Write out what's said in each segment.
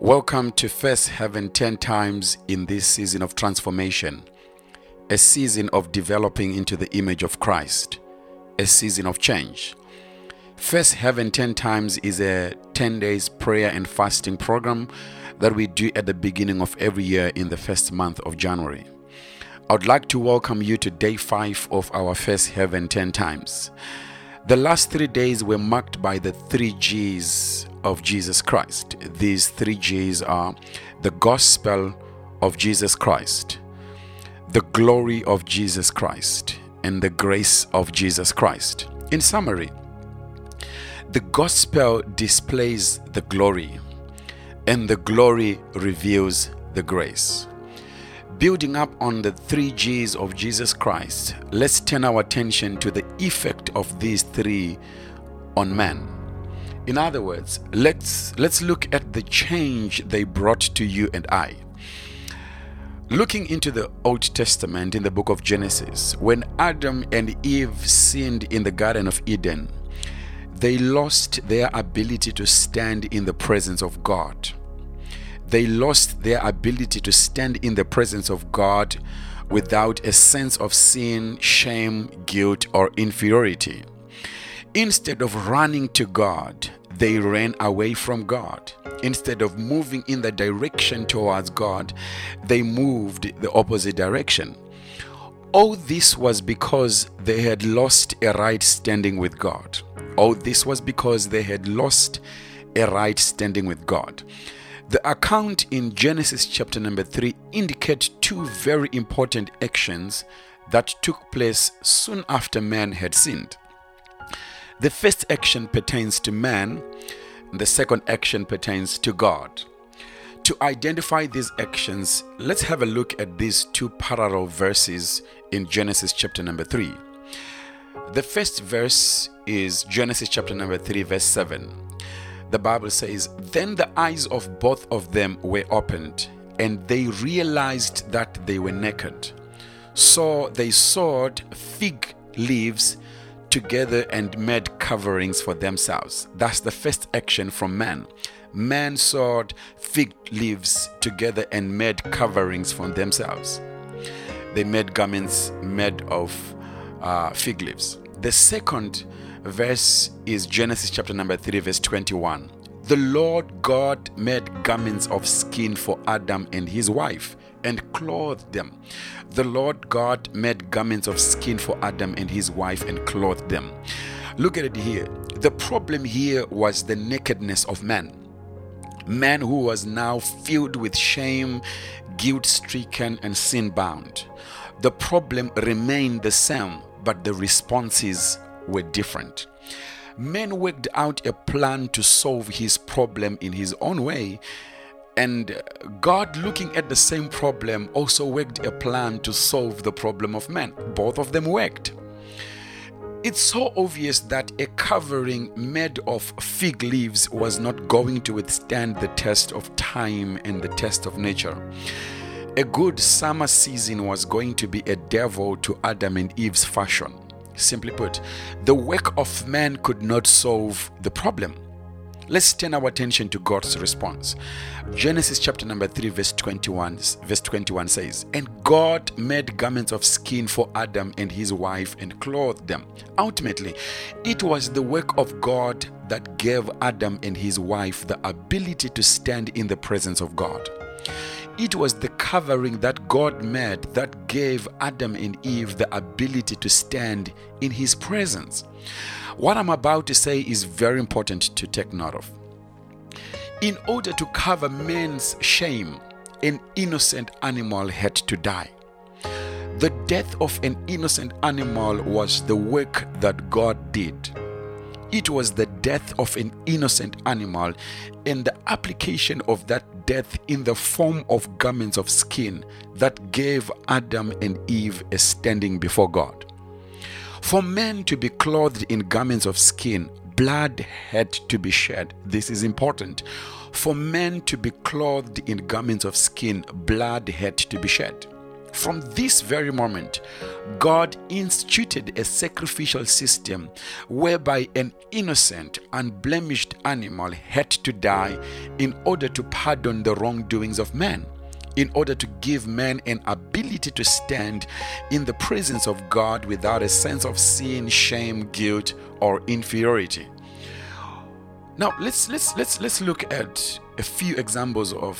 Welcome to Face Heaven 10 times in this season of transformation, a season of developing into the image of Christ, a season of change. Face Heaven 10 times is a 10 days prayer and fasting program that we do at the beginning of every year in the first month of January. I would like to welcome you to day 5 of our Face Heaven 10 times. The last three days were marked by the three G's of Jesus Christ. These three G's are the gospel of Jesus Christ, the glory of Jesus Christ, and the grace of Jesus Christ. In summary, the gospel displays the glory, and the glory reveals the grace. Building up on the three G's of Jesus Christ, let's turn our attention to the effect of these three on man. In other words, let's let's look at the change they brought to you and I. Looking into the Old Testament in the book of Genesis, when Adam and Eve sinned in the Garden of Eden, they lost their ability to stand in the presence of God. They lost their ability to stand in the presence of God without a sense of sin, shame, guilt, or inferiority. Instead of running to God, they ran away from God. Instead of moving in the direction towards God, they moved the opposite direction. All this was because they had lost a right standing with God. All this was because they had lost a right standing with God. The account in Genesis chapter number 3 indicate two very important actions that took place soon after man had sinned. The first action pertains to man, the second action pertains to God. To identify these actions, let's have a look at these two parallel verses in Genesis chapter number 3. The first verse is Genesis chapter number 3, verse 7. The Bible says, Then the eyes of both of them were opened, and they realized that they were naked. So they sewed fig leaves together and made coverings for themselves. That's the first action from man. Man sewed fig leaves together and made coverings for themselves. They made garments made of uh, fig leaves. The second verse is Genesis chapter number 3, verse 21. The Lord God made garments of skin for Adam and his wife and clothed them. The Lord God made garments of skin for Adam and his wife and clothed them. Look at it here. The problem here was the nakedness of man. Man who was now filled with shame, guilt stricken, and sin bound. The problem remained the same, but the responses were different. Man worked out a plan to solve his problem in his own way, and God, looking at the same problem, also worked a plan to solve the problem of man. Both of them worked. It's so obvious that a covering made of fig leaves was not going to withstand the test of time and the test of nature. A good summer season was going to be a devil to Adam and Eve's fashion. Simply put, the work of man could not solve the problem. Let's turn our attention to God's response. Genesis chapter number 3 verse 21 verse 21 says, "And God made garments of skin for Adam and his wife and clothed them." Ultimately, it was the work of God that gave Adam and his wife the ability to stand in the presence of God. It was the covering that God made that gave Adam and Eve the ability to stand in his presence. What I'm about to say is very important to take note of. In order to cover man's shame, an innocent animal had to die. The death of an innocent animal was the work that God did. It was the death of an innocent animal and the application of that death in the form of garments of skin that gave Adam and Eve a standing before God. For men to be clothed in garments of skin, blood had to be shed. This is important. For men to be clothed in garments of skin, blood had to be shed. From this very moment, God instituted a sacrificial system whereby an innocent, unblemished animal had to die in order to pardon the wrongdoings of man in order to give man an ability to stand in the presence of God without a sense of sin, shame, guilt, or inferiority. Now let's let's let's let's look at a few examples of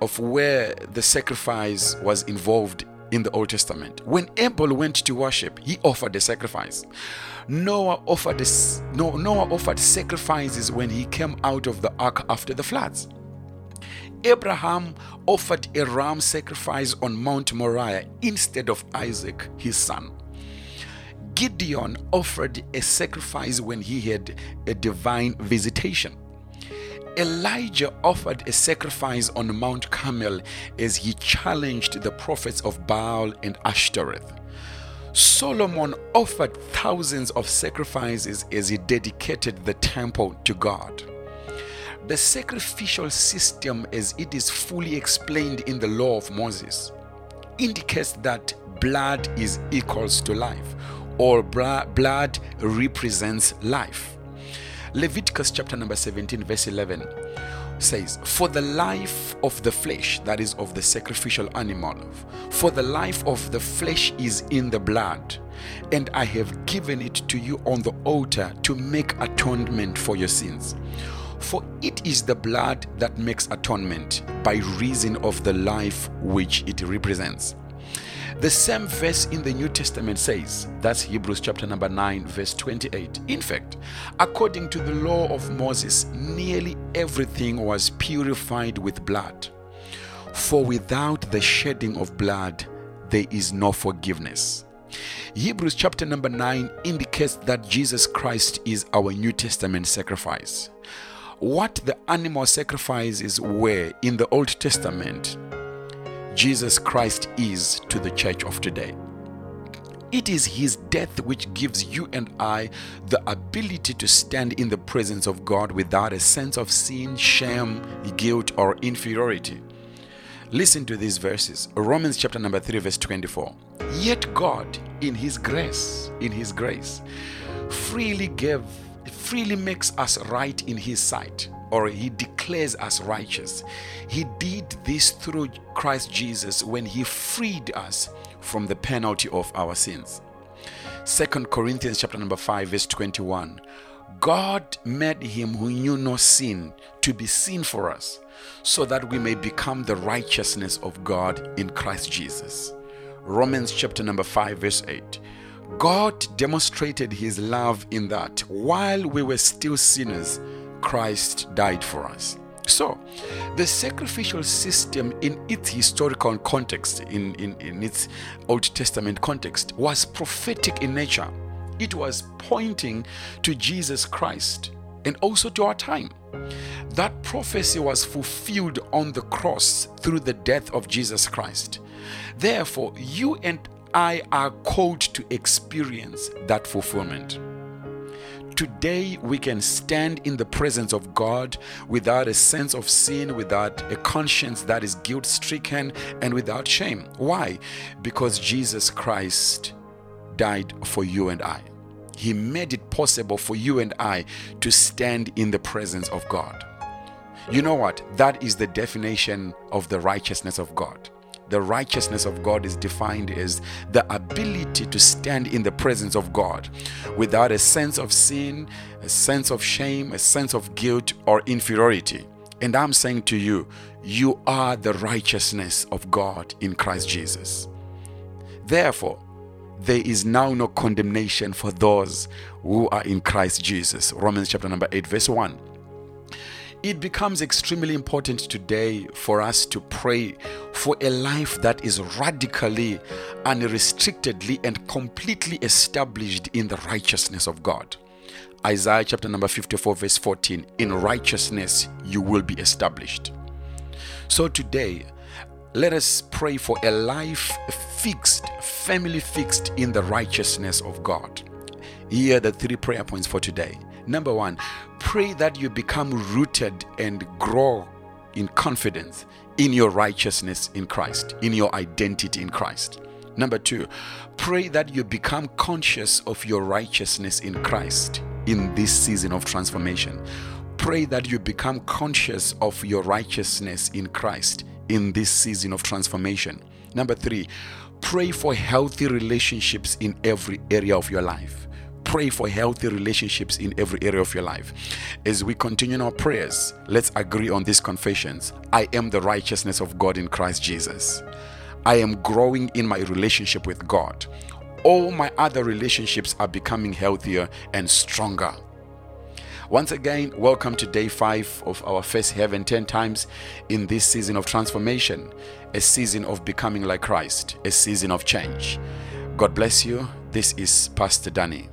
of where the sacrifice was involved in the Old Testament. When Abel went to worship, he offered a sacrifice. Noah offered this, Noah offered sacrifices when he came out of the ark after the floods. Abraham offered a ram sacrifice on Mount Moriah instead of Isaac, his son. Gideon offered a sacrifice when he had a divine visitation. Elijah offered a sacrifice on Mount Carmel as he challenged the prophets of Baal and Ashtoreth. Solomon offered thousands of sacrifices as he dedicated the temple to God. The sacrificial system, as it is fully explained in the law of Moses, indicates that blood is equals to life, or blood represents life. Leviticus chapter number 17, verse 11 says, For the life of the flesh, that is of the sacrificial animal, for the life of the flesh is in the blood, and I have given it to you on the altar to make atonement for your sins. For it is the blood that makes atonement by reason of the life which it represents. The same verse in the New Testament says, that's Hebrews chapter number 9, verse 28. In fact, according to the law of Moses, nearly everything was purified with blood. For without the shedding of blood, there is no forgiveness. Hebrews chapter number 9 indicates that Jesus Christ is our New Testament sacrifice what the animal sacrifices were in the Old Testament, Jesus Christ is to the church of today. It is his death which gives you and I the ability to stand in the presence of God without a sense of sin, shame, guilt, or inferiority. Listen to these verses. Romans chapter number 3 verse 24. Yet God in his grace, in his grace, freely gave freely makes us right in His sight, or He declares us righteous. He did this through Christ Jesus when He freed us from the penalty of our sins. Second Corinthians chapter number 5 verse 21 God made him who knew no sin to be sin for us so that we may become the righteousness of God in Christ Jesus. Romans chapter number 5 verse 8 God demonstrated his love in that while we were still sinners, Christ died for us. So, the sacrificial system in its historical context, in, in, in its Old Testament context, was prophetic in nature. It was pointing to Jesus Christ and also to our time. That prophecy was fulfilled on the cross through the death of Jesus Christ. Therefore, you and I are called to experience that fulfillment. Today, we can stand in the presence of God without a sense of sin, without a conscience that is guilt stricken, and without shame. Why? Because Jesus Christ died for you and I. He made it possible for you and I to stand in the presence of God. You know what? That is the definition of the righteousness of God the righteousness of God is defined as the ability to stand in the presence of God without a sense of sin, a sense of shame, a sense of guilt or inferiority. And I'm saying to you, you are the righteousness of God in Christ Jesus. Therefore, there is now no condemnation for those who are in Christ Jesus. Romans chapter number 8, verse 1. It becomes extremely important today for us to pray for a life that is radically, unrestrictedly, and completely established in the righteousness of God. Isaiah chapter number 54, verse 14 In righteousness you will be established. So today, let us pray for a life fixed, family fixed in the righteousness of God. Here are the three prayer points for today. Number one, pray that you become rooted and grow in confidence in your righteousness in Christ, in your identity in Christ. Number two, pray that you become conscious of your righteousness in Christ in this season of transformation. Pray that you become conscious of your righteousness in Christ in this season of transformation. Number three, pray for healthy relationships in every area of your life pray for healthy relationships in every area of your life. As we continue in our prayers, let's agree on these confessions. I am the righteousness of God in Christ Jesus. I am growing in my relationship with God. All my other relationships are becoming healthier and stronger. Once again, welcome to day five of our Face Heaven 10 times in this season of transformation, a season of becoming like Christ, a season of change. God bless you. This is Pastor Danny.